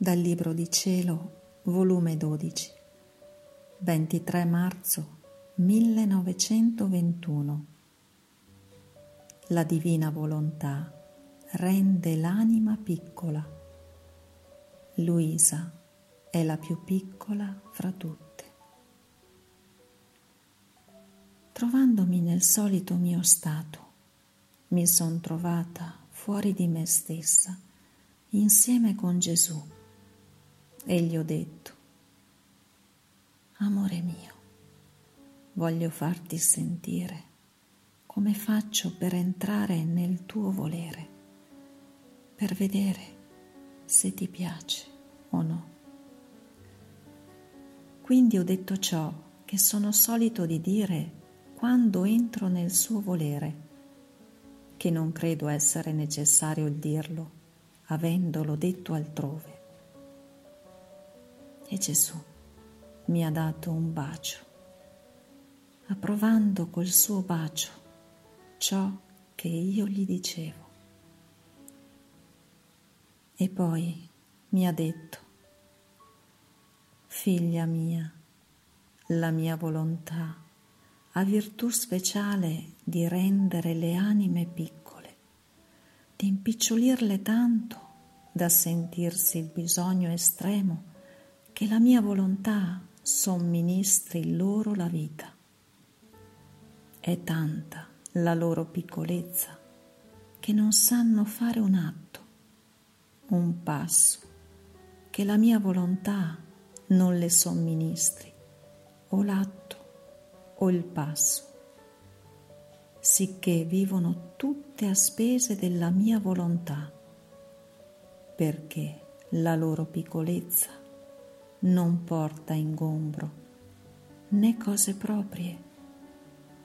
Dal Libro di Cielo, volume 12, 23 marzo 1921. La divina volontà rende l'anima piccola. Luisa è la più piccola fra tutte. Trovandomi nel solito mio stato, mi son trovata fuori di me stessa, insieme con Gesù, e gli ho detto, Amore mio, voglio farti sentire come faccio per entrare nel tuo volere, per vedere se ti piace o no. Quindi ho detto ciò che sono solito di dire quando entro nel suo volere, che non credo essere necessario il dirlo, avendolo detto altrove. E Gesù mi ha dato un bacio approvando col suo bacio ciò che io gli dicevo. E poi mi ha detto, figlia mia, la mia volontà ha virtù speciale di rendere le anime piccole, di impicciolirle tanto da sentirsi il bisogno estremo che la mia volontà somministri loro la vita. È tanta la loro piccolezza che non sanno fare un atto, un passo, che la mia volontà non le somministri, o l'atto o il passo, sicché vivono tutte a spese della mia volontà, perché la loro piccolezza non porta ingombro né cose proprie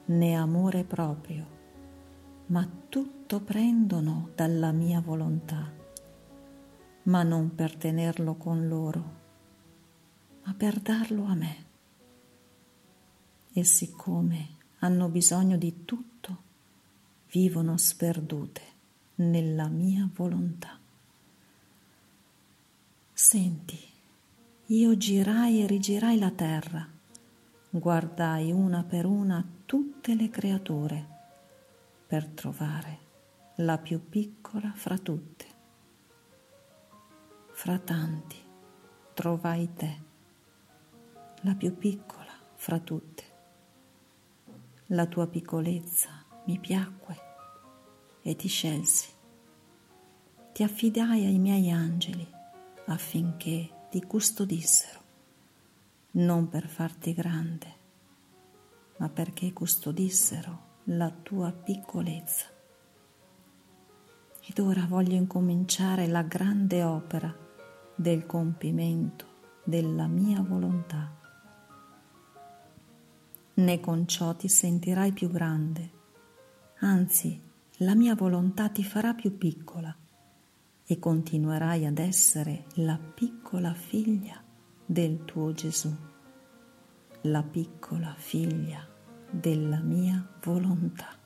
né amore proprio, ma tutto prendono dalla mia volontà, ma non per tenerlo con loro, ma per darlo a me. E siccome hanno bisogno di tutto, vivono sperdute nella mia volontà. Senti, io girai e rigirai la terra, guardai una per una tutte le creature per trovare la più piccola fra tutte. Fra tanti trovai te, la più piccola fra tutte. La tua piccolezza mi piacque e ti scelsi. Ti affidai ai miei angeli affinché ti custodissero, non per farti grande, ma perché custodissero la tua piccolezza. Ed ora voglio incominciare la grande opera del compimento della mia volontà. Né con ciò ti sentirai più grande, anzi la mia volontà ti farà più piccola e continuerai ad essere la piccola figlia del tuo Gesù la piccola figlia della mia volontà.